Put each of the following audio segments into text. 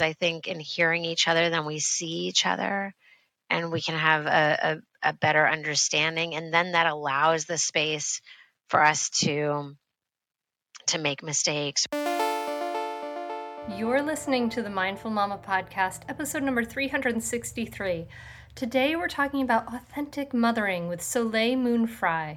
I think in hearing each other, then we see each other and we mm. can have a, a, a better understanding. And then that allows the space for us to to make mistakes. You're listening to the Mindful Mama podcast, episode number 363. Today we're talking about authentic mothering with Soleil Moon Frye.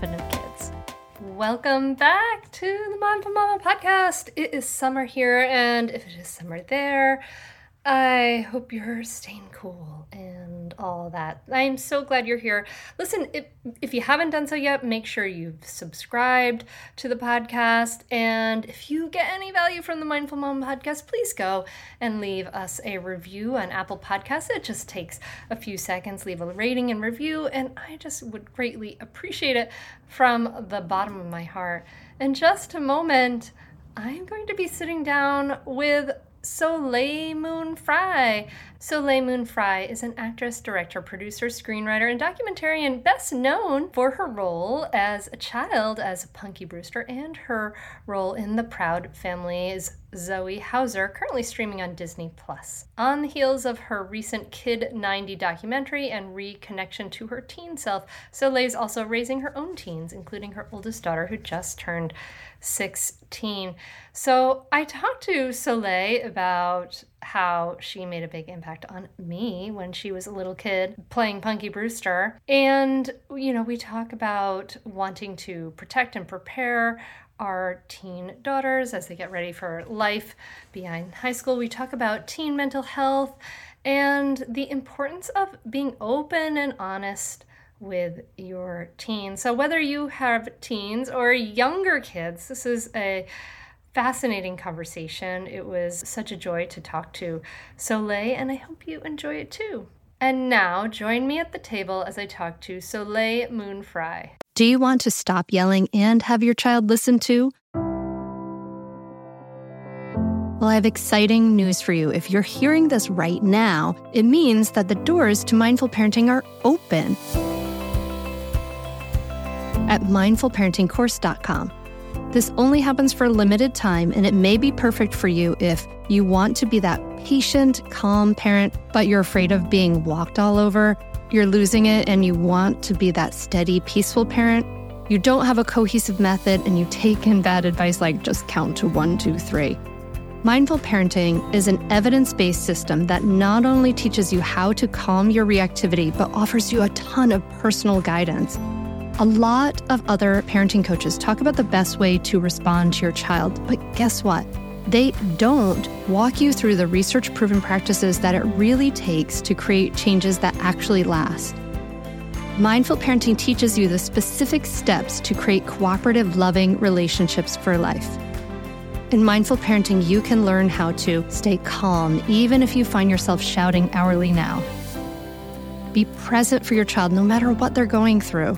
confident kids. Welcome back to the Mom Mindful Mama podcast. It is summer here, and if it is summer there, I hope you're staying cool and all that. I'm so glad you're here. Listen, if, if you haven't done so yet, make sure you've subscribed to the podcast. And if you get any value from the Mindful Mom podcast, please go and leave us a review on Apple Podcasts. It just takes a few seconds. Leave a rating and review, and I just would greatly appreciate it from the bottom of my heart. In just a moment, I'm going to be sitting down with Soleil Moon Frye. Soleil Moon Frye is an actress, director, producer, screenwriter, and documentarian best known for her role as a child as Punky Brewster and her role in The Proud Family's Zoey Howzer, currently streaming on Disney Plus. On the heels of her recent Kid 90 documentary and reconnection to her teen self, Soleil is also raising her own teens, including her oldest daughter, who just turned 16. So I talked to Soleil about how she made a big impact on me when she was a little kid playing Punky Brewster. And, you know, we talk about wanting to protect and prepare our teen daughters as they get ready for life beyond high school. We talk about teen mental health and the importance of being open and honest with your teens. So, whether you have teens or younger kids, this is a fascinating conversation. It was such a joy to talk to Soleil, and I hope you enjoy it too. And now, join me at the table as I talk to Soleil Moon Frye. Do you want to stop yelling and have your child listen to? Well, I have exciting news for you. If you're hearing this right now, it means that the doors to mindful parenting are open at mindfulparentingcourse.com. This only happens for a limited time, and it may be perfect for you if you want to be that patient, calm parent, but you're afraid of being walked all over, you're losing it, and you want to be that steady, peaceful parent. You don't have a cohesive method, and you take in bad advice like just count to one, two, three. Mindful parenting is an evidence based system that not only teaches you how to calm your reactivity, but offers you a ton of personal guidance. A lot of other parenting coaches talk about the best way to respond to your child, but guess what? They don't walk you through the research proven practices that it really takes to create changes that actually last. Mindful parenting teaches you the specific steps to create cooperative, loving relationships for life. In mindful parenting, you can learn how to stay calm even if you find yourself shouting hourly now. Be present for your child no matter what they're going through.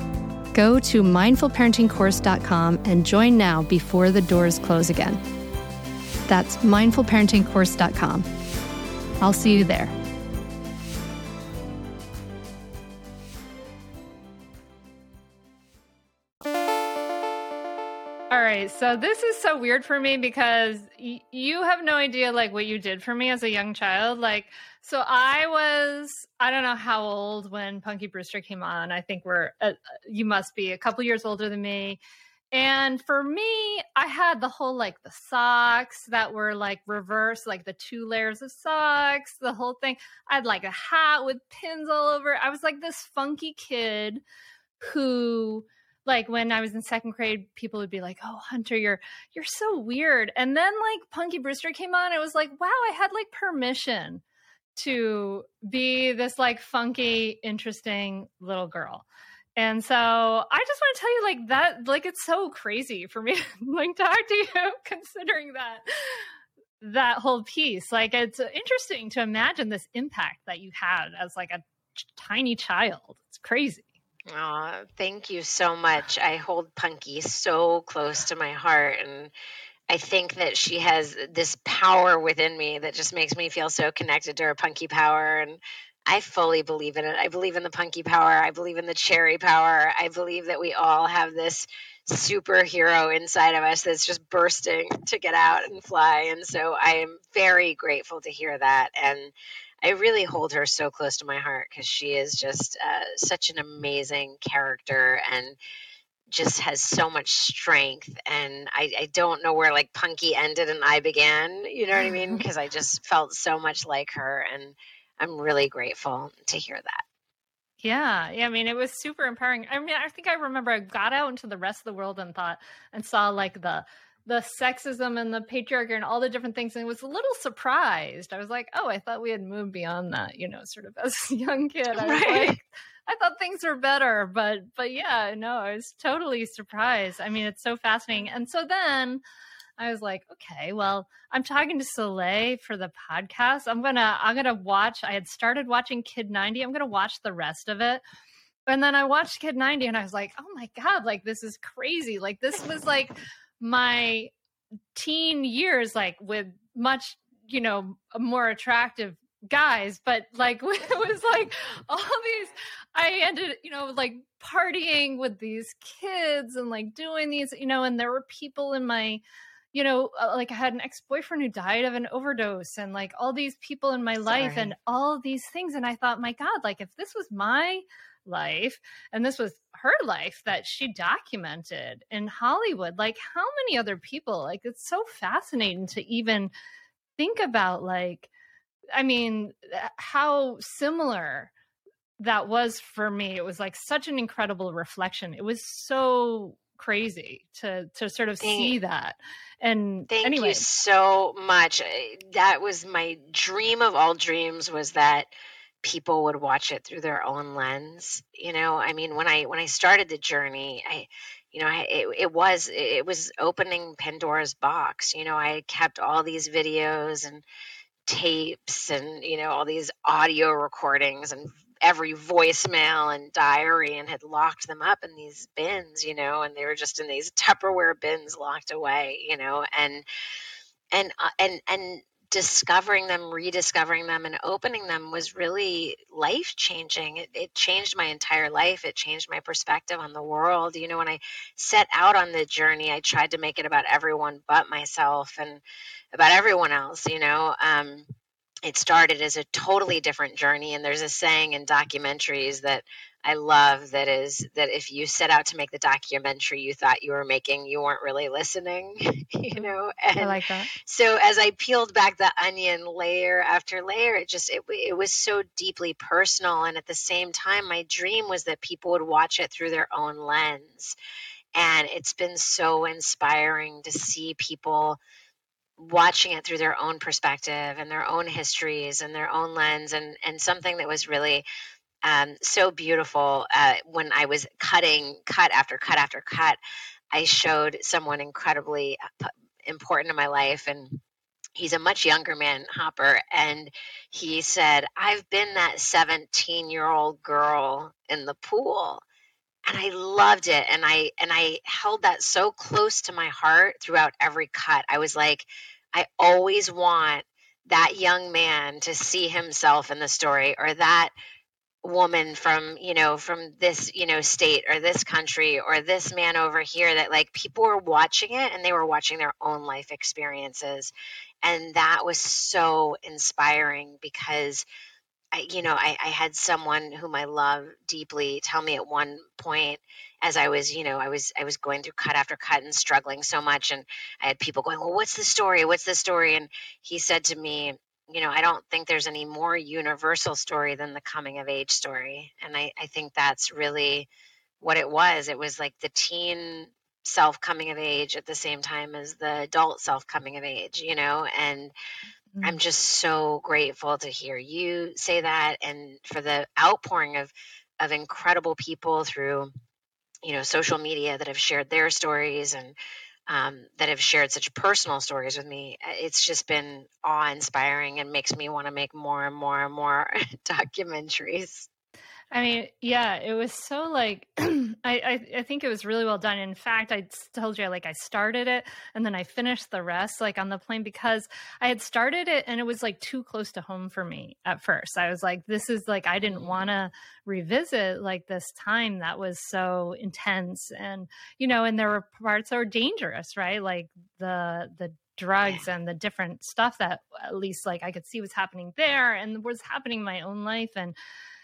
Go to mindfulparentingcourse.com and join now before the doors close again. That's mindfulparentingcourse.com. I'll see you there. All right, so this is so weird for me because y- you have no idea like what you did for me as a young child. Like so I was, I don't know how old when Punky Brewster came on. I think we're, uh, you must be a couple years older than me. And for me, I had the whole like the socks that were like reverse, like the two layers of socks, the whole thing. I had like a hat with pins all over. I was like this funky kid who like when I was in second grade, people would be like, "Oh, Hunter, you're you're so weird." And then like Punky Brewster came on, it was like, "Wow, I had like permission to be this like funky, interesting little girl." And so I just want to tell you like that like it's so crazy for me to like talk to you considering that that whole piece. Like it's interesting to imagine this impact that you had as like a tiny child. It's crazy. Oh, thank you so much. I hold Punky so close to my heart and I think that she has this power within me that just makes me feel so connected to her punky power and I fully believe in it. I believe in the punky power. I believe in the cherry power. I believe that we all have this superhero inside of us that's just bursting to get out and fly. And so I am very grateful to hear that. And I really hold her so close to my heart because she is just uh, such an amazing character and just has so much strength and I, I don't know where like punky ended and i began you know what i mean mm-hmm. because i just felt so much like her and I'm really grateful to hear that. Yeah, yeah. I mean, it was super empowering. I mean, I think I remember I got out into the rest of the world and thought and saw like the the sexism and the patriarchy and all the different things and was a little surprised. I was like, oh, I thought we had moved beyond that, you know, sort of as a young kid. I was right. like, I thought things were better, but but yeah, no, I was totally surprised. I mean, it's so fascinating. And so then I was like, okay, well, I'm talking to Soleil for the podcast. I'm gonna I'm gonna watch. I had started watching Kid 90. I'm gonna watch the rest of it. And then I watched Kid 90 and I was like, oh my God, like this is crazy. Like this was like my teen years, like with much, you know, more attractive guys, but like it was like all these I ended, you know, like partying with these kids and like doing these, you know, and there were people in my you know, uh, like I had an ex boyfriend who died of an overdose and like all these people in my Sorry. life and all these things. And I thought, my God, like if this was my life and this was her life that she documented in Hollywood, like how many other people? Like it's so fascinating to even think about, like, I mean, uh, how similar that was for me. It was like such an incredible reflection. It was so crazy to to sort of Thank, see that. And thank anyway. you so much. Eh, that was my dream of all dreams was that people would watch it through their own lens. You know, I mean, when I when I started the journey, I you know, I, it, it was it was opening Pandora's box. You know, I kept all these videos and tapes and you know all these audio recordings and every voicemail and diary and had locked them up in these bins, you know, and they were just in these Tupperware bins locked away, you know, and and uh, and and discovering them, rediscovering them, and opening them was really life changing. It, it, changed my entire life. It changed my perspective on the world. You know, when I set out on the journey, I tried to make it about everyone but myself and about everyone else. You know, um, it started as a totally different journey and there's a saying in documentaries that I love that is that if you set out to make the documentary you thought you were making you weren't really listening you mm, know? And I like that. so as I peeled back the onion layer after layer it just it, it was so deeply personal. And at the same time my dream was that people would watch it through their own lens. And it's been so inspiring to see people watching it through their own perspective and their own histories and their own lens and and something that was really um, so beautiful uh, when I was cutting cut after cut after cut I showed someone incredibly uh, important in my life and he's a much younger man hopper and he said I've been that 17 year old girl in the pool and I loved it and I and I held that so close to my heart throughout every cut. I was like I always want that young man to see himself in the story or that woman from you know from this you know state or this country or this man over here that like people were watching it and they were watching their own life experiences and that was so inspiring because I, you know, I, I had someone whom I love deeply tell me at one point, as I was, you know, I was I was going through cut after cut and struggling so much and I had people going, "Well, what's the story? What's the story?" and he said to me, you know, I don't think there's any more universal story than the coming of age story. And I, I think that's really what it was. It was like the teen self coming of age at the same time as the adult self coming of age, you know, and mm-hmm. I'm just so grateful to hear you say that and for the outpouring of of incredible people through you know social media that have shared their stories and um, that have shared such personal stories with me. Uh, it's just been awe inspiring and makes me want to make more and more and more documentaries. I mean, yeah, it was so like I, I, I think it was really well done. In fact, I told you like I started it and then I finished the rest like on the plane because I had started it and it was like too close to home for me at first. I was like, this is like I didn't want to revisit like this time that was so intense and you know, and there were parts that were dangerous, right? Like the the drugs and the different stuff that at least like I could see was happening there and was happening in my own life and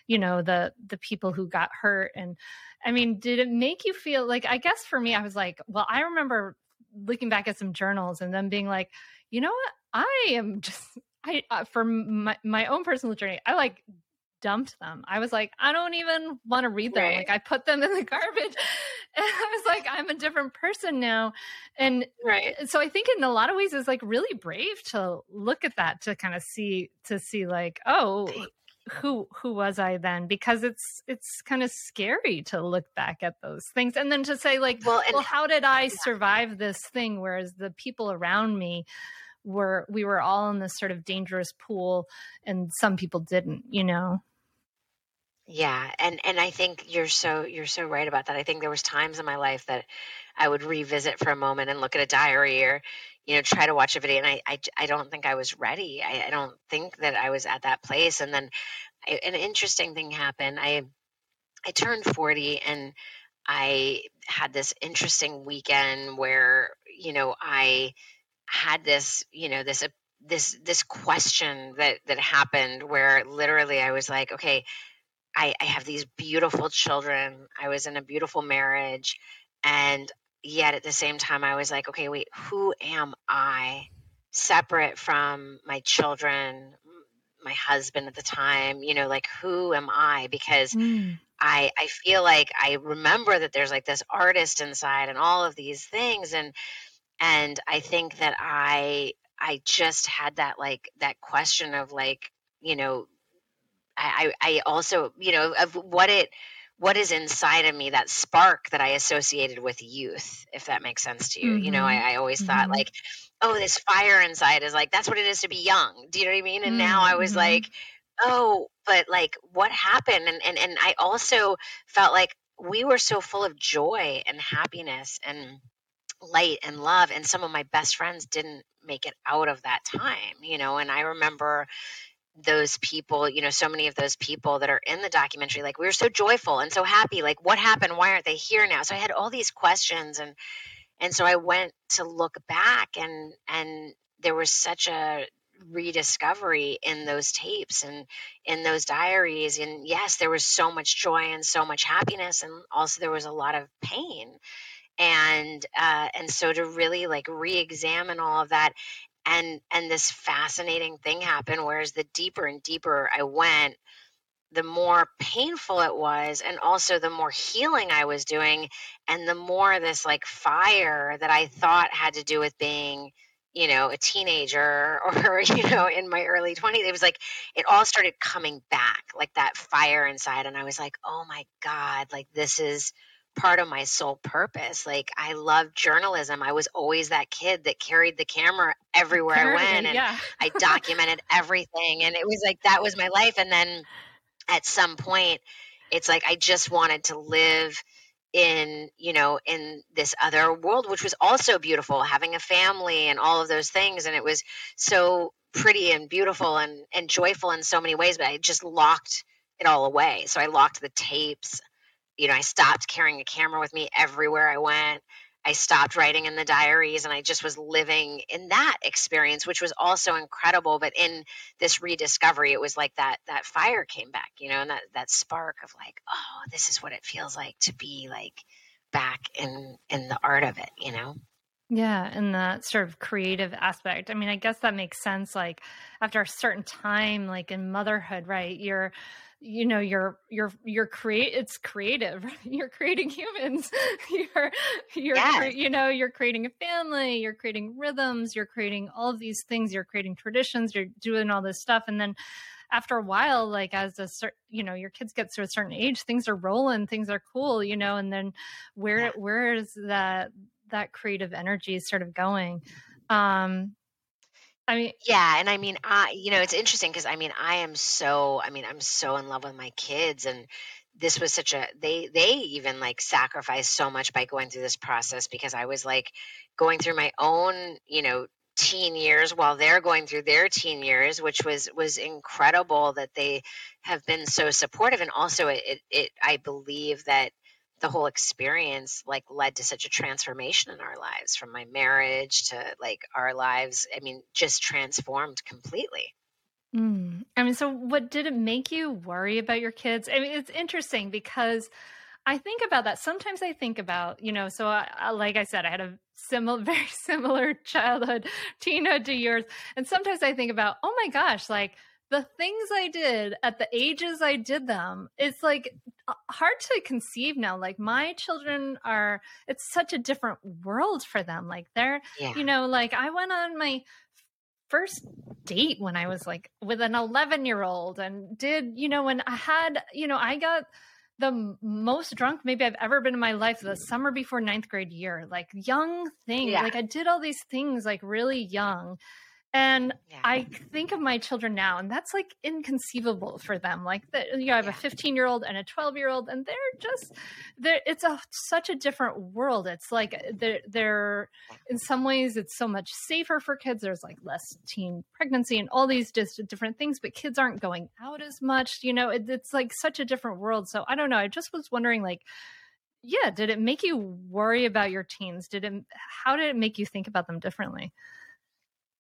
you know the the people who got hurt and i mean did it make you feel like i guess for me i was like well i remember looking back at some journals and then being like you know what i am just i uh, for my, my own personal journey i like dumped them. I was like, I don't even want to read them. Right. Like I put them in the garbage. And I was like, I'm a different person now. And right. so I think in a lot of ways it's like really brave to look at that to kind of see to see like, oh, who who was I then? Because it's it's kind of scary to look back at those things and then to say like, well, well how did I survive this thing? Whereas the people around me were we were all in this sort of dangerous pool, and some people didn't. You know. Yeah, and and I think you're so you're so right about that. I think there was times in my life that I would revisit for a moment and look at a diary or you know try to watch a video and I I, I don't think I was ready. I, I don't think that I was at that place. And then I, an interesting thing happened. I I turned 40 and I had this interesting weekend where you know I had this you know this uh, this this question that that happened where literally I was like okay I, I have these beautiful children. I was in a beautiful marriage. And yet at the same time, I was like, okay, wait, who am I separate from my children, my husband at the time? You know, like, who am I? Because mm. I, I feel like I remember that there's like this artist inside and all of these things. And, and I think that I, I just had that like, that question of like, you know, I, I also, you know, of what it, what is inside of me, that spark that I associated with youth, if that makes sense to you. Mm-hmm. You know, I, mm-hmm. I always mm-hmm. thought like, oh, this fire inside is like, that's what it is to be young. Do you know what I mean? And mm-hmm. now I was mm-hmm. like, oh, but like what happened? And, and, and I also felt like we were so full of joy and happiness and light and love. And some of my best friends didn't make it out of that time, you know, and I remember, those people, you know, so many of those people that are in the documentary, like we were so joyful and so happy. Like, what happened? Why aren't they here now? So I had all these questions, and and so I went to look back, and and there was such a rediscovery in those tapes and in those diaries and yes there was so much joy and so much happiness and also there was a lot of pain and uh, and so to really like re-examine all of that and and this fascinating thing happened whereas the deeper and deeper i went the more painful it was and also the more healing i was doing and the more this like fire that i thought had to do with being you know a teenager or you know in my early 20s it was like it all started coming back like that fire inside and i was like oh my god like this is part of my sole purpose. Like I love journalism. I was always that kid that carried the camera everywhere I went and yeah. I documented everything and it was like that was my life and then at some point it's like I just wanted to live in you know in this other world which was also beautiful having a family and all of those things and it was so pretty and beautiful and and joyful in so many ways but I just locked it all away so I locked the tapes you know, I stopped carrying a camera with me everywhere I went. I stopped writing in the diaries and I just was living in that experience, which was also incredible. But in this rediscovery, it was like that that fire came back, you know, and that that spark of like, oh, this is what it feels like to be like back in in the art of it you know yeah, and that sort of creative aspect. I mean, I guess that makes sense. Like after a certain time, like in motherhood, right? You're, you know, you're you're you're create. It's creative. You're creating humans. you're you're yes. you know you're creating a family. You're creating rhythms. You're creating all of these things. You're creating traditions. You're doing all this stuff, and then after a while, like as a certain, you know, your kids get to a certain age, things are rolling, things are cool, you know, and then where yeah. where is that that creative energy sort of going? Um, I mean, yeah, and I mean, I you know, it's interesting because I mean, I am so, I mean, I'm so in love with my kids, and this was such a they they even like sacrificed so much by going through this process because I was like going through my own, you know, teen years while they're going through their teen years which was was incredible that they have been so supportive and also it, it, it i believe that the whole experience like led to such a transformation in our lives from my marriage to like our lives i mean just transformed completely mm. i mean so what did it make you worry about your kids i mean it's interesting because I think about that. Sometimes I think about, you know, so I, like I said, I had a similar, very similar childhood, teenhood to yours. And sometimes I think about, oh my gosh, like the things I did at the ages I did them, it's like hard to conceive now. Like my children are, it's such a different world for them. Like they're, yeah. you know, like I went on my first date when I was like with an 11 year old and did, you know, when I had, you know, I got, the most drunk maybe I've ever been in my life the summer before ninth grade year. Like young thing. Yeah. Like I did all these things like really young. And yeah. I think of my children now, and that's like inconceivable for them. Like, the, you know, I have yeah. a 15 year old and a 12 year old, and they're just, they're, it's a such a different world. It's like uh, they're, they're, in some ways, it's so much safer for kids. There's like less teen pregnancy and all these just different things, but kids aren't going out as much. You know, it, it's like such a different world. So I don't know. I just was wondering, like, yeah, did it make you worry about your teens? Did it, how did it make you think about them differently?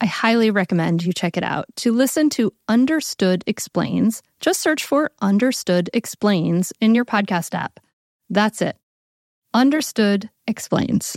I highly recommend you check it out. To listen to Understood Explains, just search for Understood Explains in your podcast app. That's it. Understood Explains.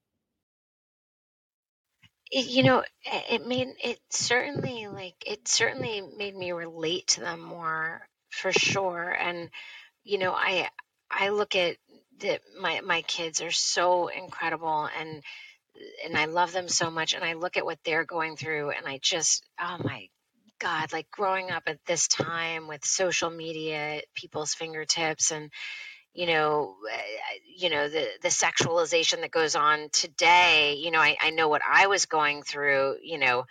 it, you know, it made it certainly like it certainly made me relate to them more for sure. And you know, I I look at that my my kids are so incredible and and I love them so much and I look at what they're going through and I just oh my god like growing up at this time with social media at people's fingertips and you know uh, you know the the sexualization that goes on today you know I, I know what i was going through you know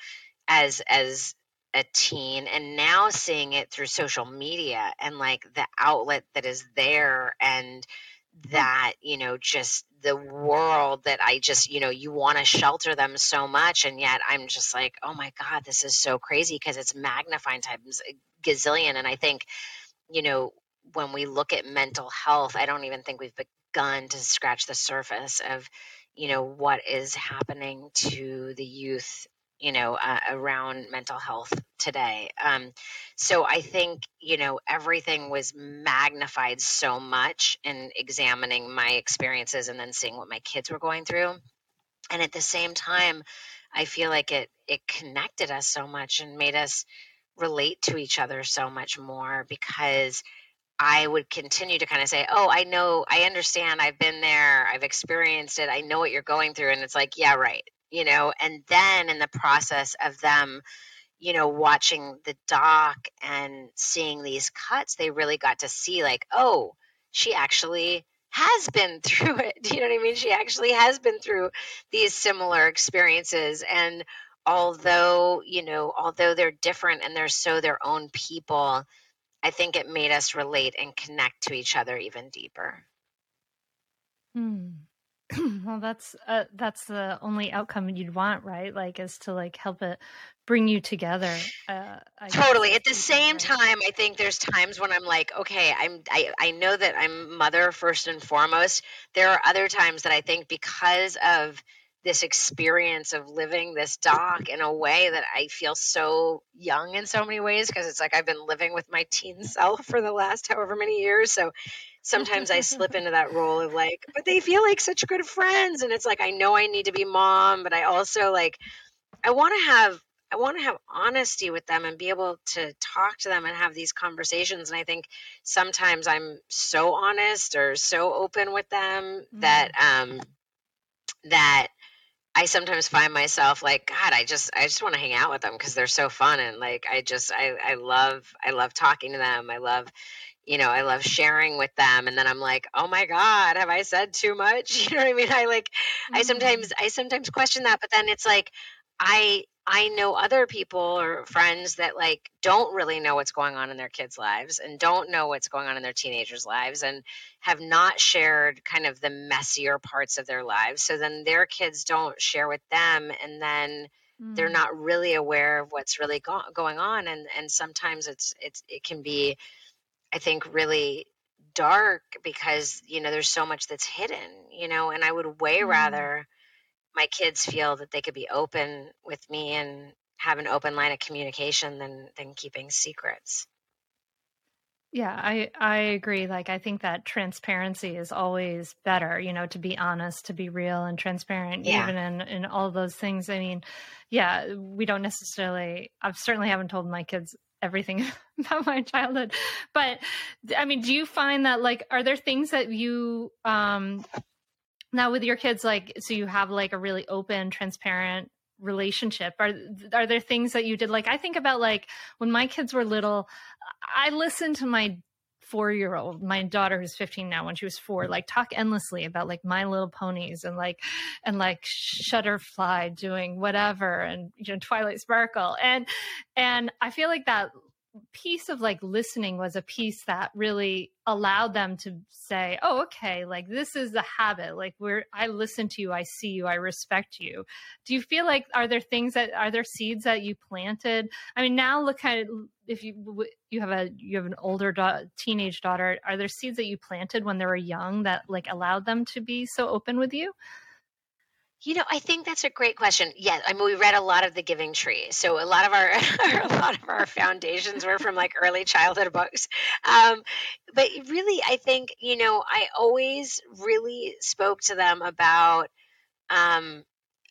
as as a teen and now seeing it through social media and like the outlet that is there and hmm. that you know just the world that i just you know you want to shelter them so much and yet i'm just like oh my god this is so crazy because it's magnifying times a gazillion. And i think you know when we look at mental health i don't even think we've begun to scratch the surface of you know what is happening to the youth you know, uh, around mental health today. Um, so I think, you know, everything was magnified so much in examining my experiences and then seeing what my kids were going through. And at the same time, I feel like it it connected us so much and made us relate to each other so much more because I would continue to kind of say, "Oh, I know, I understand. I've been there. I've experienced it. I know what you're going through." And it's like, "Yeah, right you know, and then in the process of them, you know, watching the doc and seeing these cuts, they really got to see, like, oh, she actually has been through it. Do you know what I mean? She actually has been through these similar experiences. And although, you know, although they're different and they're so their own people, I think it made us relate and connect to each other even deeper. Hmm. well that's uh, that's the only outcome you'd want right like is to like help it bring you together uh, totally at the same time i think there's times when i'm like okay i'm I, I know that i'm mother first and foremost there are other times that i think because of this experience of living this doc in a way that I feel so young in so many ways because it's like I've been living with my teen self for the last however many years. So sometimes I slip into that role of like, but they feel like such good friends. And it's like, I know I need to be mom, but I also like, I want to have, I want to have honesty with them and be able to talk to them and have these conversations. And I think sometimes I'm so honest or so open with them mm. that, um, that I sometimes find myself like, God, I just, I just want to hang out with them because they're so fun and like, I just, I, I love, I love talking to them. I love, you know, I love sharing with them. And then I'm like, oh my God, have I said too much? You know what I mean? I like, mm-hmm. I sometimes, I sometimes question that, but then it's like, I, I know other people or friends that like don't really know what's going on in their kids' lives and don't know what's going on in their teenagers' lives and have not shared kind of the messier parts of their lives. So then their kids don't share with them and then mm. they're not really aware of what's really go- going on and and sometimes it's it's it can be I think really dark because you know there's so much that's hidden, you know, and I would way mm. rather my kids feel that they could be open with me and have an open line of communication than than keeping secrets. Yeah, I I agree. Like I think that transparency is always better, you know, to be honest, to be real and transparent yeah. even in in all those things. I mean, yeah, we don't necessarily I've certainly haven't told my kids everything about my childhood. But I mean, do you find that like are there things that you um now with your kids like so you have like a really open transparent relationship. Are are there things that you did like i think about like when my kids were little i listened to my four year old my daughter who's 15 now when she was four like talk endlessly about like my little ponies and like and like Fluttershy doing whatever and you know twilight sparkle. And and i feel like that piece of like listening was a piece that really allowed them to say oh okay like this is the habit like where i listen to you i see you i respect you. Do you feel like are there things that are there seeds that you planted? I mean now look at if you you have a you have an older teenage daughter are there seeds that you planted when they were young that like allowed them to be so open with you you know, I think that's a great question. Yeah, I mean, we read a lot of The Giving Tree, so a lot of our a lot of our foundations were from like early childhood books. Um, but really, I think you know, I always really spoke to them about um,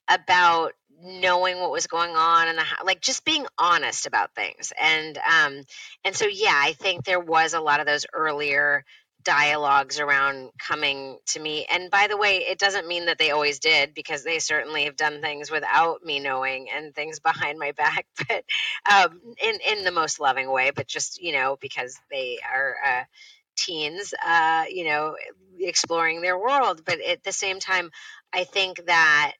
about knowing what was going on and the like just being honest about things and um and so yeah i think there was a lot of those earlier dialogues around coming to me. And by the way, it doesn't mean that they always did because they certainly have done things without me knowing and things behind my back, but um, in in the most loving way. But just you know because they are. Uh, teens, uh, you know, exploring their world. But at the same time, I think that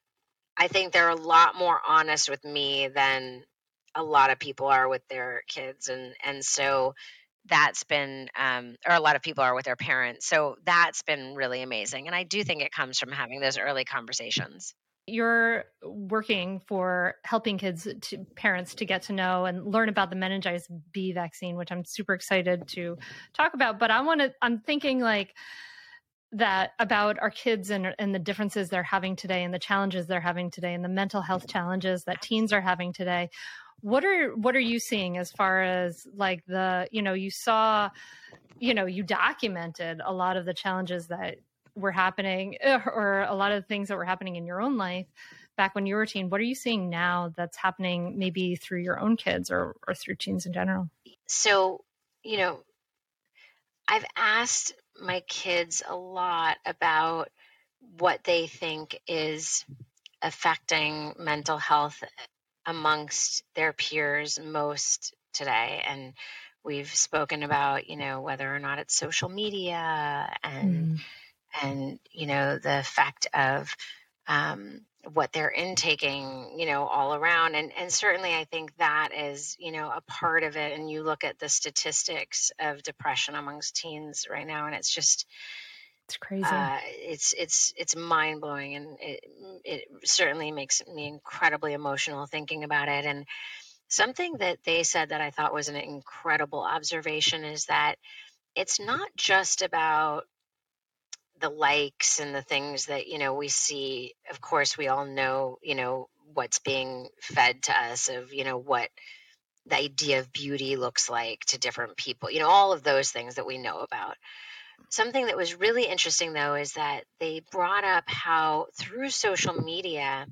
I think they're a lot more honest with me than a lot of people are with their kids, and and so that's been um, or a lot of people are with their parents so that's been really amazing and i do think it comes from having those early conversations. You're working for helping kids to parents to get to know and learn about the meningitis b vaccine which i'm super excited to talk about but i want to i'm thinking like that about our kids and, and the differences they're having today and the challenges they're having today and the mental health challenges that teens are having today what are what are you seeing as far as like the you know you saw you know you documented a lot of the challenges that were happening eh, or a lot of things that were happening in your own life back when you were a teen? What are you seeing now that's happening maybe through your own kids or, or through teens in general? So you know i've asked my kids a lot about what they think is affecting mental health amongst their peers most today and we've spoken about you know whether or not it's social media and mm. and you know the effect of um, what they're intaking you know all around and and certainly i think that is you know a part of it and you look at the statistics of depression amongst teens right now and it's just it's crazy. Uh, it's it's it's mind blowing, and it it certainly makes me incredibly emotional thinking about it. And something that they said that I thought was an incredible observation is that it's not just about the likes and the things that you know we see. Of course, we all know you know what's being fed to us of you know what the idea of beauty looks like to different people. You know all of those things that we know about Something that was really interesting, though, is that they brought up how through social media,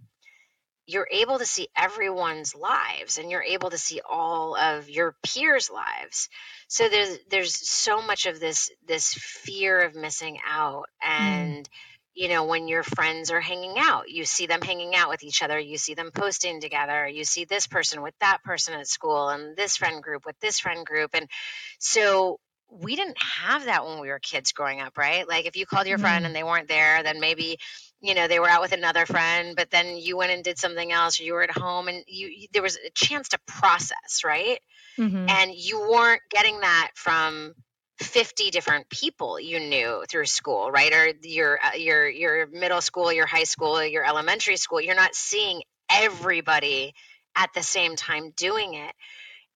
you're able to see everyone's lives and you're able to see all of your peers' lives. So there's there's so much of this this fear of missing out mm. and mm. you know when your friends are hanging out, you see them hanging out with each other, you see them posting together, you see this person with that person at school and this friend group with this friend group and so we didn't have that when we were kids growing up, right? Like if you called your mm-hmm. friend and they weren't there, then maybe you know they were out with another friend, but then you went and did something else, or you were at home, and you, you there was a chance to process, right? Mm-hmm. And you weren't getting that from 50 different people you knew through school, right? Or your uh, your your middle school, your high school, your elementary school. You're not seeing everybody at the same time doing it.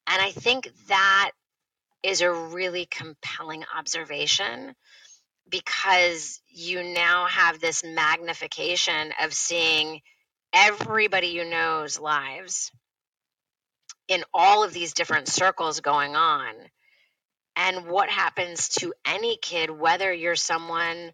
And I think that is a really compelling observation because you now have this magnification of seeing everybody you know's lives in all of these different circles going on. And what happens to any kid whether you're someone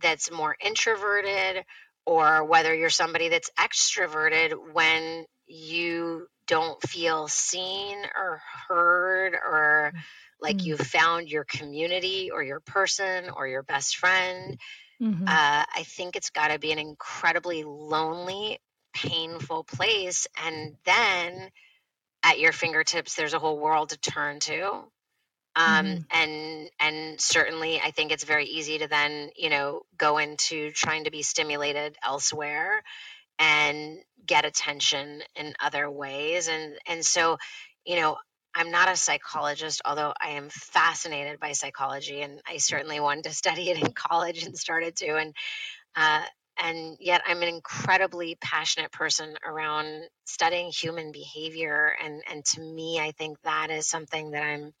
that's more introverted or whether you're somebody that's extroverted when you don't feel seen or heard or like mm-hmm. you found your community or your person or your best friend. Mm-hmm. Uh, I think it's got to be an incredibly lonely, painful place. And then at your fingertips, there's a whole world to turn to. Um, mm-hmm. and and certainly I think it's very easy to then you know go into trying to be stimulated elsewhere and get attention in other ways and and so you know I'm not a psychologist, although I am fascinated by psychology, and I certainly wanted to study it in college and started to. And uh, and yet, I'm an incredibly passionate person around studying human behavior, and and to me, I think that is something that I'm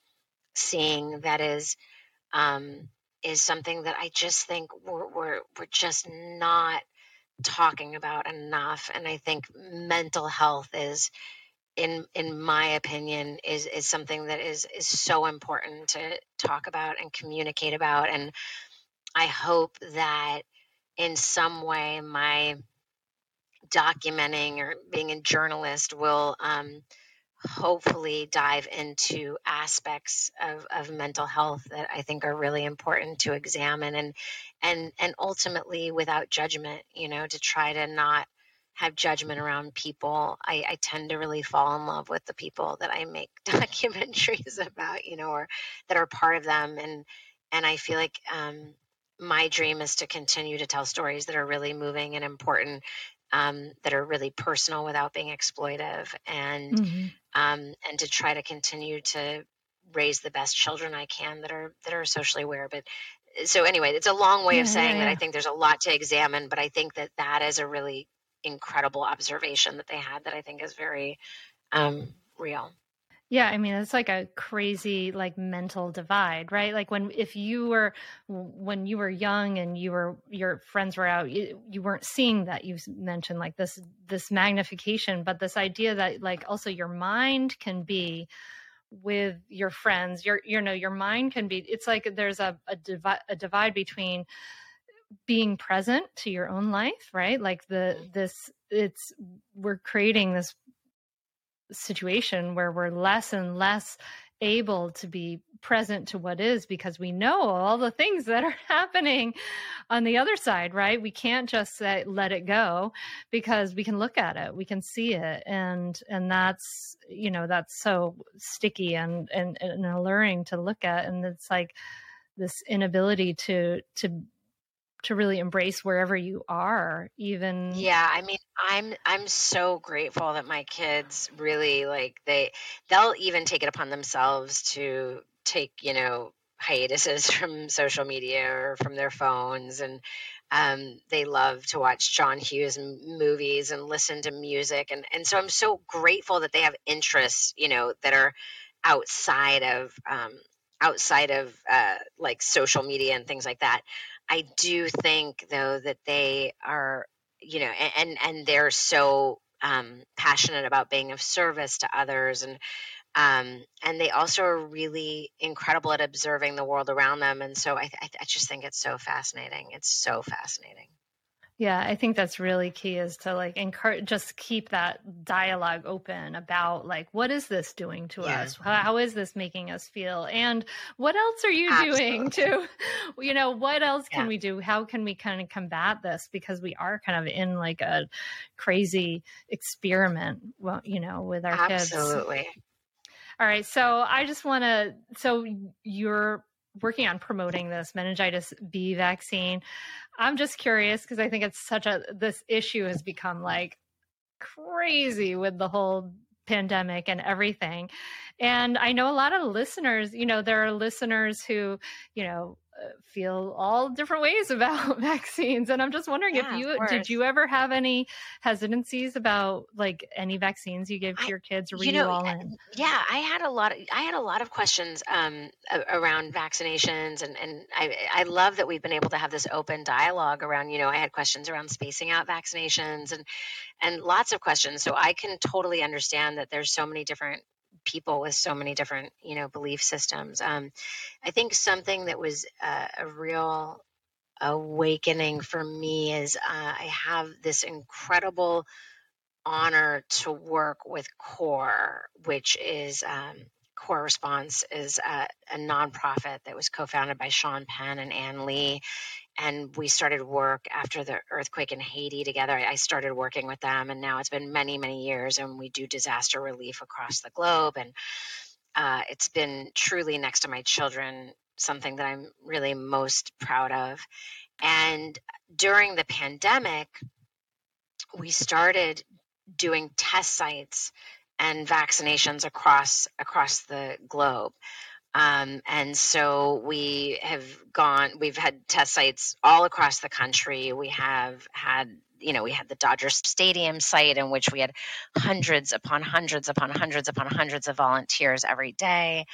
seeing that is um, is something that I just think we're we're we're just not talking about enough. And I think mental health is in in my opinion is is something that is is so important to talk about and communicate about and i hope that in some way my documenting or being a journalist will um, hopefully dive into aspects of, of mental health that I think are really important to examine and and and ultimately without judgment, you know, to try to not have judgment around people. I, I, tend to really fall in love with the people that I make documentaries about, you know, or that are part of them. And and I feel like um, my dream is to continue to tell stories that are really moving and important, um, that are really personal without being exploitive, and mm-hmm. um, and to try to continue to raise the best children I can that are that are socially aware. But so anyway, it's a long way yeah, of saying yeah, yeah. that I think there's a lot to examine, but I think that that is a really incredible observation that they had that I think is very um, real. Yeah, I mean it's like a crazy like mental divide, right? Like when if you were when you were young and you were your friends were out, you, you weren't seeing that. You mentioned like this this magnification, but this idea that like also your mind can be with your friends. Your you know your mind can be. It's like there's a a, divi- a divide between being present to your own life, right? Like the mm-hmm. this it's we're creating this situation where we're less and less able to be present to what is because we know all the things that are happening on the other side right? We can't just say let it go because we can look at it we can see it and and that's you know that's so sticky and and, and alluring to look at and it's like this inability to to to really embrace wherever you are even yeah i mean i'm i'm so grateful that my kids really like they they'll even take it upon themselves to take you know hiatuses from social media or from their phones and um, they love to watch John Hughes movies and listen to music and and so I'm so grateful that they have interests you know that are outside of um, outside of uh, like social media and things like that I do think though that they are, you know, and and they're so um, passionate about being of service to others and um, and they also are really incredible at observing the world around them. And so I, I, I just think it's so fascinating. It's so fascinating yeah, I think that's really key is to like encourage, just keep that dialogue open about like, what is this doing to yeah. us? How, how is this making us feel? And what else are you Absolutely. doing to, you know, what else can yeah. we do? How can we kind of combat this? Because we are kind of in like a crazy experiment, well, you know, with our Absolutely. kids. Absolutely. All right. So I just want to, so you're working on promoting this meningitis B vaccine. I'm just curious because I think it's such a this issue has become like crazy with the whole pandemic and everything. And I know a lot of listeners, you know, there are listeners who, you know, feel all different ways about vaccines and i'm just wondering yeah, if you did you ever have any hesitancies about like any vaccines you give to your kids or were you, know, you all in? yeah i had a lot of i had a lot of questions um, around vaccinations and and i i love that we've been able to have this open dialogue around you know i had questions around spacing out vaccinations and and lots of questions so i can totally understand that there's so many different people with so many different you know belief systems. Um, i think something that was uh, a real awakening for me is uh, i have this incredible honor to work with core which is um, core response is a, a nonprofit that was co-founded by sean penn and ann lee and we started work after the earthquake in Haiti together. I started working with them, and now it's been many, many years, and we do disaster relief across the globe. And uh, it's been truly next to my children something that I'm really most proud of. And during the pandemic, we started doing test sites and vaccinations across across the globe. Um, and so we have gone, we've had test sites all across the country. We have had, you know, we had the Dodger Stadium site in which we had hundreds upon hundreds upon hundreds upon hundreds of volunteers every day.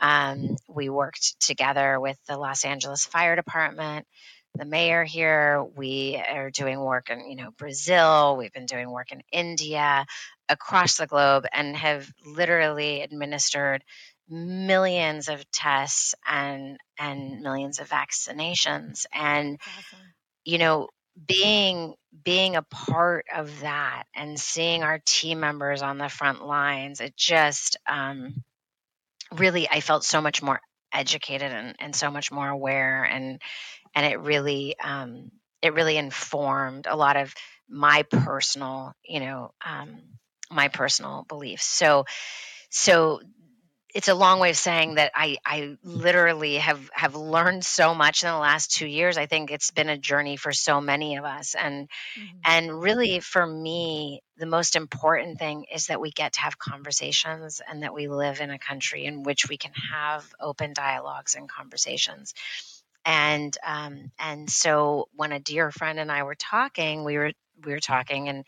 Um, we worked together with the Los Angeles Fire Department, the mayor here. We are doing work in, you know, Brazil. We've been doing work in India, across the globe, and have literally administered millions of tests and and millions of vaccinations. And awesome. you know being being a part of that and seeing our team members on the front lines it just um, really i felt so much more educated and, and so much more aware. And and it really um, it really informed a lot of my personal you know um, my personal beliefs. So so it's a long way of saying that I, I literally have, have learned so much in the last two years. I think it's been a journey for so many of us. And, mm-hmm. and really for me, the most important thing is that we get to have conversations and that we live in a country in which we can have open dialogues and conversations. And, um, and so when a dear friend and I were talking, we were, we were talking and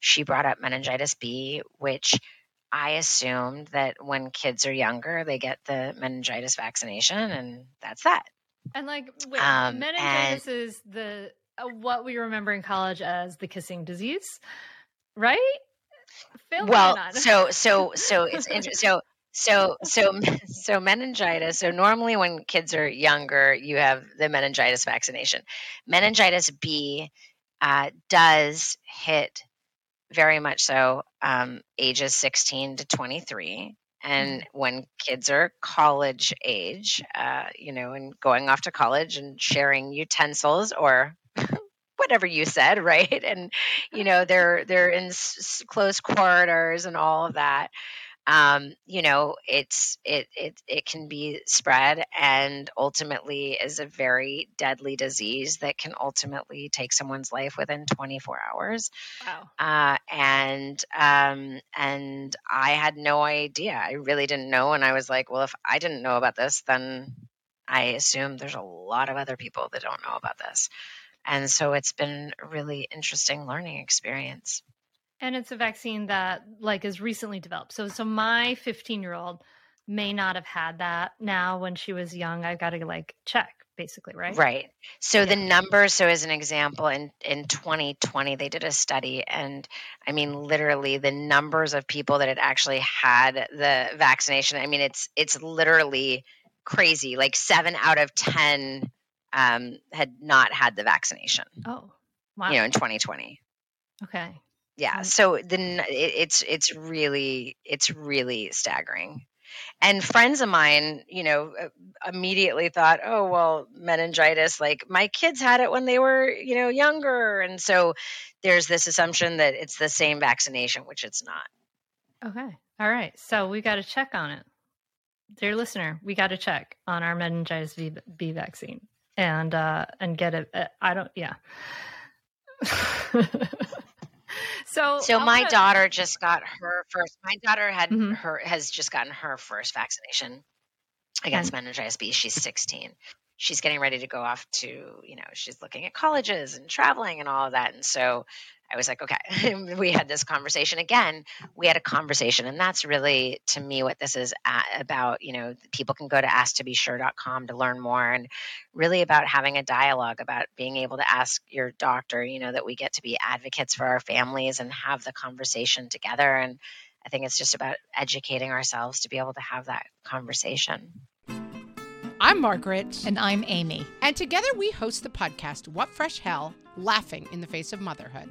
she brought up meningitis B, which I assumed that when kids are younger, they get the meningitis vaccination, and that's that. And like, wait, um, meningitis and, is the uh, what we remember in college as the kissing disease, right? Well, so so so it's interesting. So so so so meningitis. So normally when kids are younger, you have the meningitis vaccination. Meningitis B uh, does hit very much so um, ages 16 to 23 and mm-hmm. when kids are college age uh, you know and going off to college and sharing utensils or whatever you said right? And you know they're they're in s- close quarters and all of that um, you know, it's it it it can be spread and ultimately is a very deadly disease that can ultimately take someone's life within 24 hours. Wow. Uh, and um, and I had no idea. I really didn't know, and I was like, well, if I didn't know about this, then I assume there's a lot of other people that don't know about this. And so it's been a really interesting learning experience. And it's a vaccine that like is recently developed. So so my 15 year old may not have had that now when she was young. I've got to like check basically, right? Right. So yeah. the numbers, so as an example, in, in 2020, they did a study, and I mean, literally, the numbers of people that had actually had the vaccination. I mean, it's it's literally crazy. Like seven out of ten um, had not had the vaccination. Oh, wow! You know, in 2020. Okay yeah so then it's it's really it's really staggering. And friends of mine you know uh, immediately thought oh well meningitis like my kids had it when they were you know younger. And so there's this assumption that it's the same vaccination which it's not. Okay all right so we got to check on it. Dear listener we got to check on our meningitis b, b vaccine and uh and get it uh, i don't yeah So So my daughter just got her first my daughter had mm-hmm. her has just gotten her first vaccination against meningitis B. She's 16. She's getting ready to go off to, you know, she's looking at colleges and traveling and all of that. And so I was like, okay, we had this conversation again. We had a conversation, and that's really to me what this is uh, about. You know, people can go to asktobesure.com to learn more, and really about having a dialogue about being able to ask your doctor. You know, that we get to be advocates for our families and have the conversation together. And I think it's just about educating ourselves to be able to have that conversation. I'm Margaret. And I'm Amy. And together we host the podcast, What Fresh Hell Laughing in the Face of Motherhood.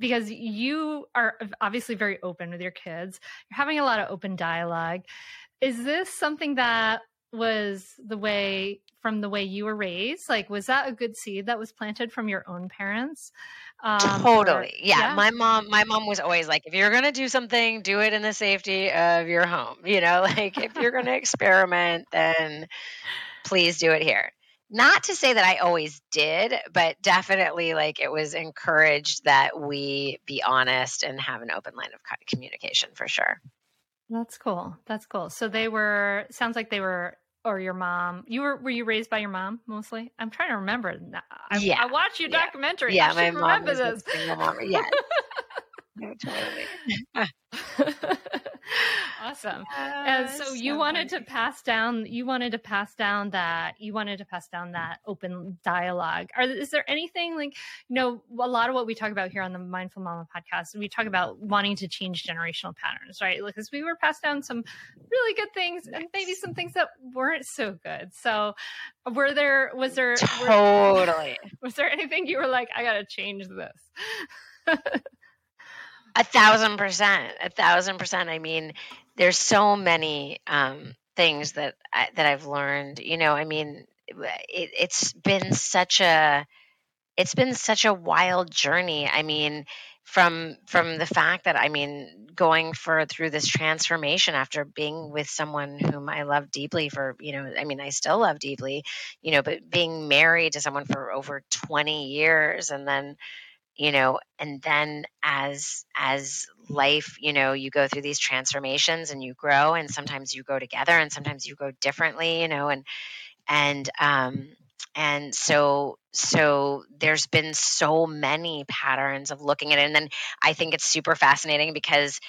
because you are obviously very open with your kids. You're having a lot of open dialogue. Is this something that was the way from the way you were raised? Like was that a good seed that was planted from your own parents? Um, totally. Or, yeah. yeah. My mom my mom was always like if you're going to do something, do it in the safety of your home. You know, like if you're going to experiment, then please do it here not to say that I always did, but definitely like it was encouraged that we be honest and have an open line of communication for sure. That's cool. That's cool. So they were sounds like they were or your mom. You were were you raised by your mom mostly? I'm trying to remember. I, yeah. I watched your documentary. Yeah, I my mom was this. single mom. Yeah. no, totally. awesome. and uh, so you wanted to pass down you wanted to pass down that you wanted to pass down that open dialogue. Are is there anything like you know a lot of what we talk about here on the Mindful Mama podcast, we talk about wanting to change generational patterns, right? Because we were passed down some really good things and maybe some things that weren't so good. So were there was there totally were, was there anything you were like I got to change this? A thousand percent, a thousand percent. I mean, there's so many um, things that I, that I've learned. You know, I mean, it, it's been such a it's been such a wild journey. I mean, from from the fact that I mean, going for through this transformation after being with someone whom I love deeply for you know, I mean, I still love deeply, you know, but being married to someone for over 20 years and then you know and then as as life you know you go through these transformations and you grow and sometimes you go together and sometimes you go differently you know and and um and so so there's been so many patterns of looking at it. And then i think it's super fascinating because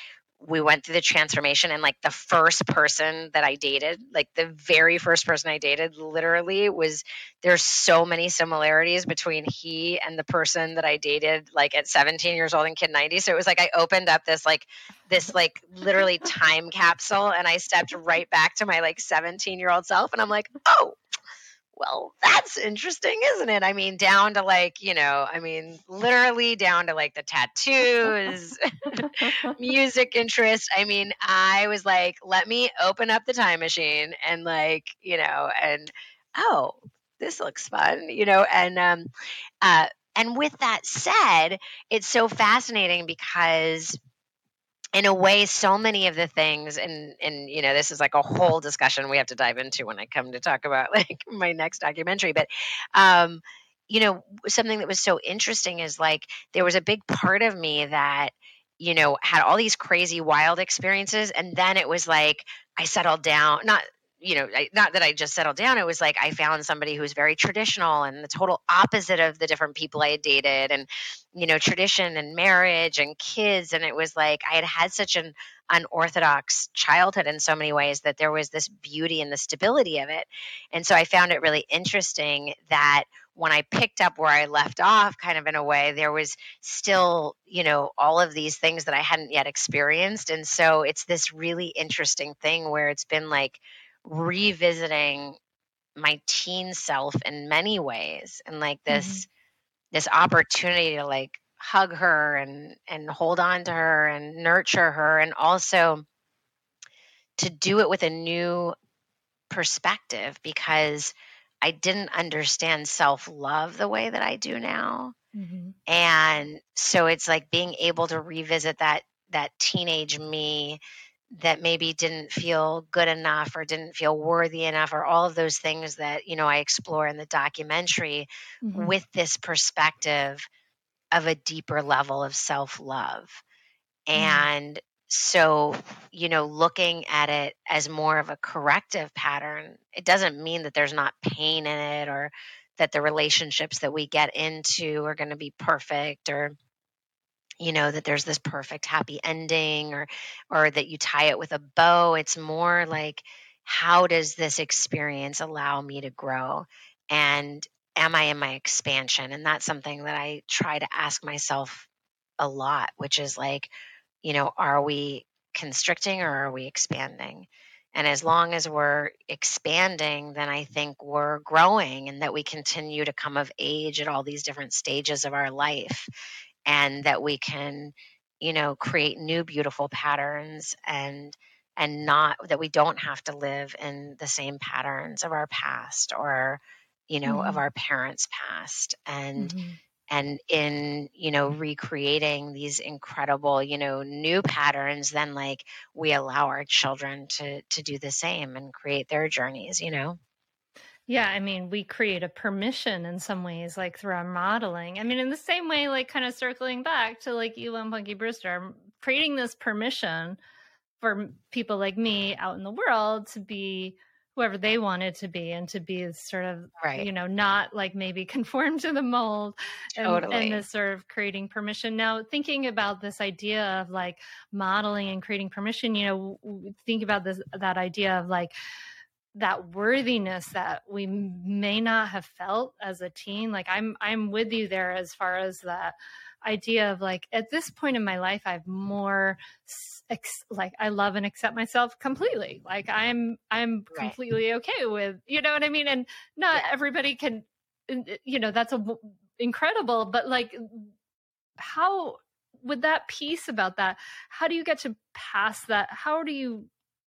we went through the transformation and like the first person that I dated, like the very first person I dated literally was there's so many similarities between he and the person that I dated like at 17 years old in kid 90. So it was like I opened up this like this like literally time capsule and I stepped right back to my like 17 year old self and I'm like, "Oh, well, that's interesting, isn't it? I mean, down to like, you know, I mean, literally down to like the tattoos, music interest. I mean, I was like, let me open up the time machine and like, you know, and oh, this looks fun, you know, and um uh and with that said, it's so fascinating because in a way so many of the things and and you know this is like a whole discussion we have to dive into when i come to talk about like my next documentary but um you know something that was so interesting is like there was a big part of me that you know had all these crazy wild experiences and then it was like i settled down not you know, I, not that I just settled down. It was like I found somebody who was very traditional and the total opposite of the different people I had dated, and you know, tradition and marriage and kids. And it was like I had had such an unorthodox childhood in so many ways that there was this beauty and the stability of it. And so I found it really interesting that when I picked up where I left off, kind of in a way, there was still, you know, all of these things that I hadn't yet experienced. And so it's this really interesting thing where it's been like revisiting my teen self in many ways and like this mm-hmm. this opportunity to like hug her and and hold on to her and nurture her and also to do it with a new perspective because I didn't understand self-love the way that I do now. Mm-hmm. And so it's like being able to revisit that that teenage me that maybe didn't feel good enough or didn't feel worthy enough or all of those things that you know I explore in the documentary mm-hmm. with this perspective of a deeper level of self-love mm-hmm. and so you know looking at it as more of a corrective pattern it doesn't mean that there's not pain in it or that the relationships that we get into are going to be perfect or you know that there's this perfect happy ending or or that you tie it with a bow it's more like how does this experience allow me to grow? And am i in my expansion? And that's something that i try to ask myself a lot which is like you know are we constricting or are we expanding? And as long as we're expanding, then I think we're growing and that we continue to come of age at all these different stages of our life and that we can, you know, create new beautiful patterns and and not that we don't have to live in the same patterns of our past or you know mm-hmm. of our parents past. And mm-hmm. and in you know recreating these incredible you know new patterns then like we allow our children to to do the same and create their journeys you know yeah, I mean, we create a permission in some ways, like through our modeling. I mean, in the same way, like kind of circling back to like Elon Punky Brewster, um, creating this permission for people like me out in the world to be whoever they wanted to be and to be sort of right. you know not like maybe conform to the mold and, totally. and this sort of creating permission now thinking about this idea of like modeling and creating permission you know think about this that idea of like that worthiness that we may not have felt as a teen like i'm i'm with you there as far as that idea of like at this point in my life i've more ex- like i love and accept myself completely like i'm i'm right. completely okay with you know what i mean and not yeah. everybody can uh, you know that's a incredible but like how with that piece about that how do you get to pass that how do you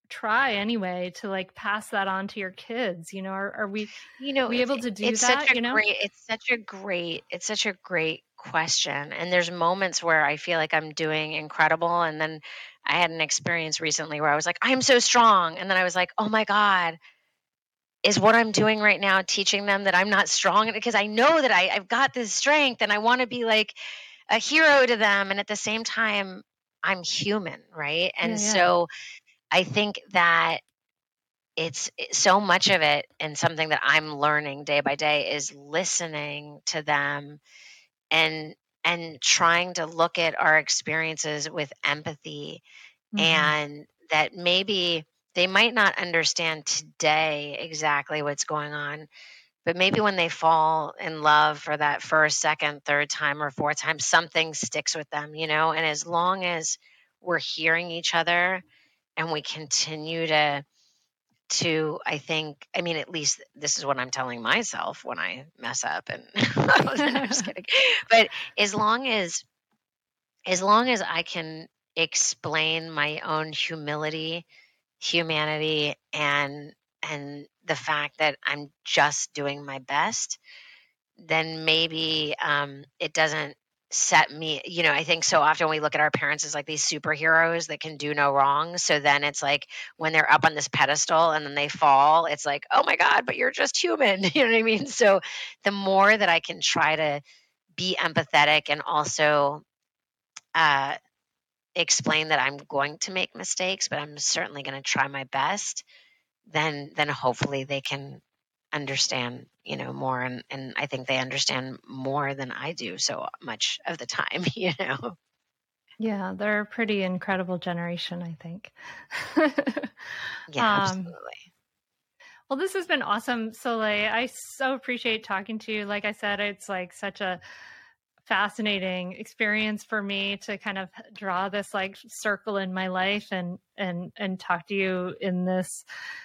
try anyway to like pass that on to your kids you know are, are we you know we able to do it's that such a you know? great it's such a great it's such a great question and there's moments where i feel like i'm doing incredible and then i had an experience recently where i was like i'm so strong and then i was like oh my god is what i'm doing right now teaching them that i'm not strong? Because i know that I, i've got this strength and i want to be like a hero to them and at the same time i'm human right? And yeah, yeah. so I think that it's so much of it and something that I'm learning day by day is listening to them and and trying to look at our experiences with empathy mm-hmm. and that maybe they might not understand today exactly what's going on but maybe when they fall in love for that first second third time or fourth time something sticks with them you know and as long as we're hearing each other and we continue to to i think i mean at least this is what i'm telling myself when i mess up and i'm just kidding. But as long as as long as i can explain my own humility humanity and and the fact that i'm just doing my best then maybe um, it doesn't set me you know i think so often we look at our parents as like these superheroes that can do no wrong. So then it's like when they're up on this pedestal and then they fall it's like oh my god but you're just human. You know what i mean? So the more that i can try to be empathetic and also uh, explain that i'm going to make mistakes but i'm certainly going to try my best then then hopefully they can understand you know more and, and i think they understand more than i do so much of the time you know? Yeah they're a pretty incredible generation i think. Yeah um, absolutely. well this has been awesome. Soleil i so appreciate talking to you. Like i said it's like such a fascinating experience for me to kind of draw this like circle in my life and and and talk to you in this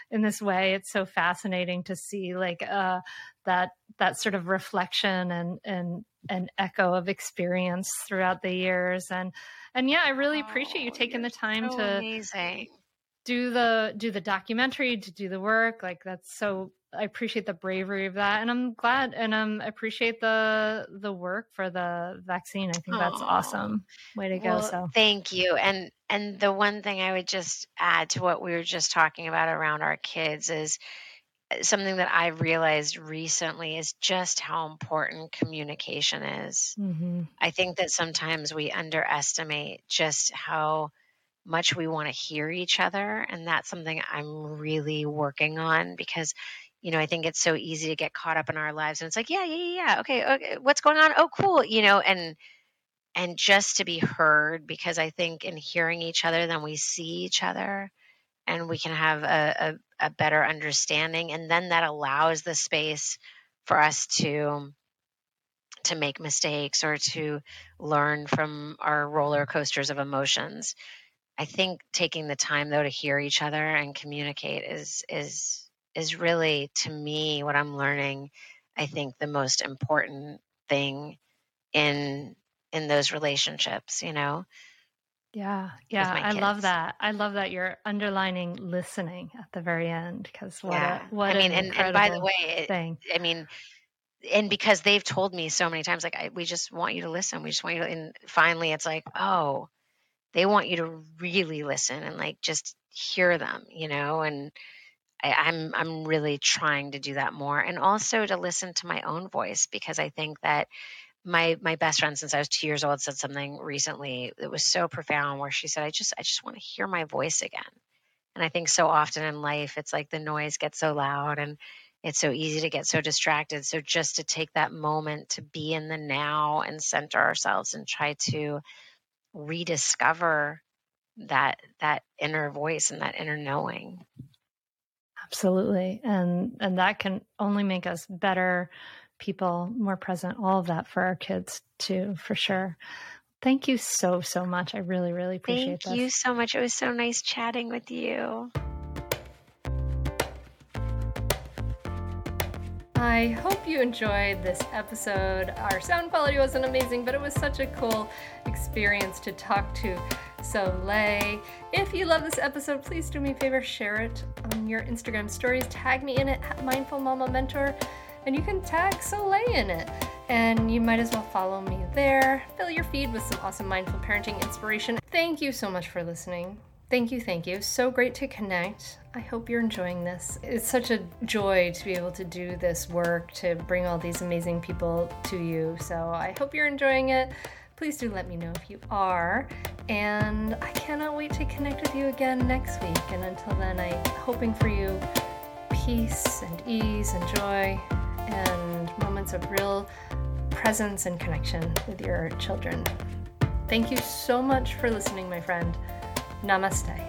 in this way. It's so fascinating to see like uh that that sort of reflection and and an echo of experience throughout the years. And and yeah i really appreciate you oh, taking the time so to amazing. do the do the documentary to do the work. Like that's so I appreciate the bravery of that, and I'm glad, and um, appreciate the the work for the vaccine. I think Aww. that's awesome. Way to well, go! So thank you. And and the one thing I would just add to what we were just talking about around our kids is uh, something that I've realized recently is just how important communication is. Mm-hmm. I think that sometimes we underestimate just how much we want to hear each other and that's something I'm really working on because you know, I think it's so easy to get caught up in our lives and it's like, yeah, yeah, yeah, yeah. Okay, okay, what's going on? Oh, cool. You know, and and just to be heard because I think in hearing each other, then we see each other and we can have a, a, a better understanding. And then that allows the space for us to to make mistakes or to learn from our roller coasters of emotions I think taking the time though to hear each other and communicate is is is really to me what I'm learning. I think the most important thing in in those relationships. You know. Yeah, yeah, I love that. I love that you're underlining listening at the very end because what Yeah. a what I mean, an and, and by the way, it, thing. I mean, and because they've told me so many times, like, I, we just want you to listen. We just want you to, and finally it's like, oh, they want you to really listen and like just hear them, you know, and I, I'm, I'm really trying to do that more and also to listen to my own voice because I think that my, my best friend since I was two years old said something recently that was so profound where she said, I just, I just want to hear my voice again. And I think so often in life, it's like the noise gets so loud and it's so easy to get so distracted. So just to take that moment to be in the now and center ourselves and try to rediscover that that inner voice and that inner knowing. Absolutely. And and that can only make us better people, more present, all of that for our kids too, for sure. Thank you so so much. I really really appreciate Thank this. you so much. It was so nice chatting with you. I hope you enjoyed this episode. Our sound quality wasn't amazing, but it was such a cool experience to talk to Soleil. If you love this episode, please do me a favor, share it on your Instagram stories. Tag me in it at Mindful Mama Mentor, and you can tag Soleil in it. And you might as well follow me there. Fill your feed with some awesome mindful parenting inspiration. Thank you so much for listening. Thank you, thank you. So great to connect. I hope you're enjoying this. It's such a joy to be able to do this work, to bring all these amazing people to you. So I hope you're enjoying it. Please do let me know if you are. And I cannot wait to connect with you again next week. And until then, I'm hoping for you peace and ease and joy and moments of real presence and connection with your children. Thank you so much for listening, my friend. Namaste.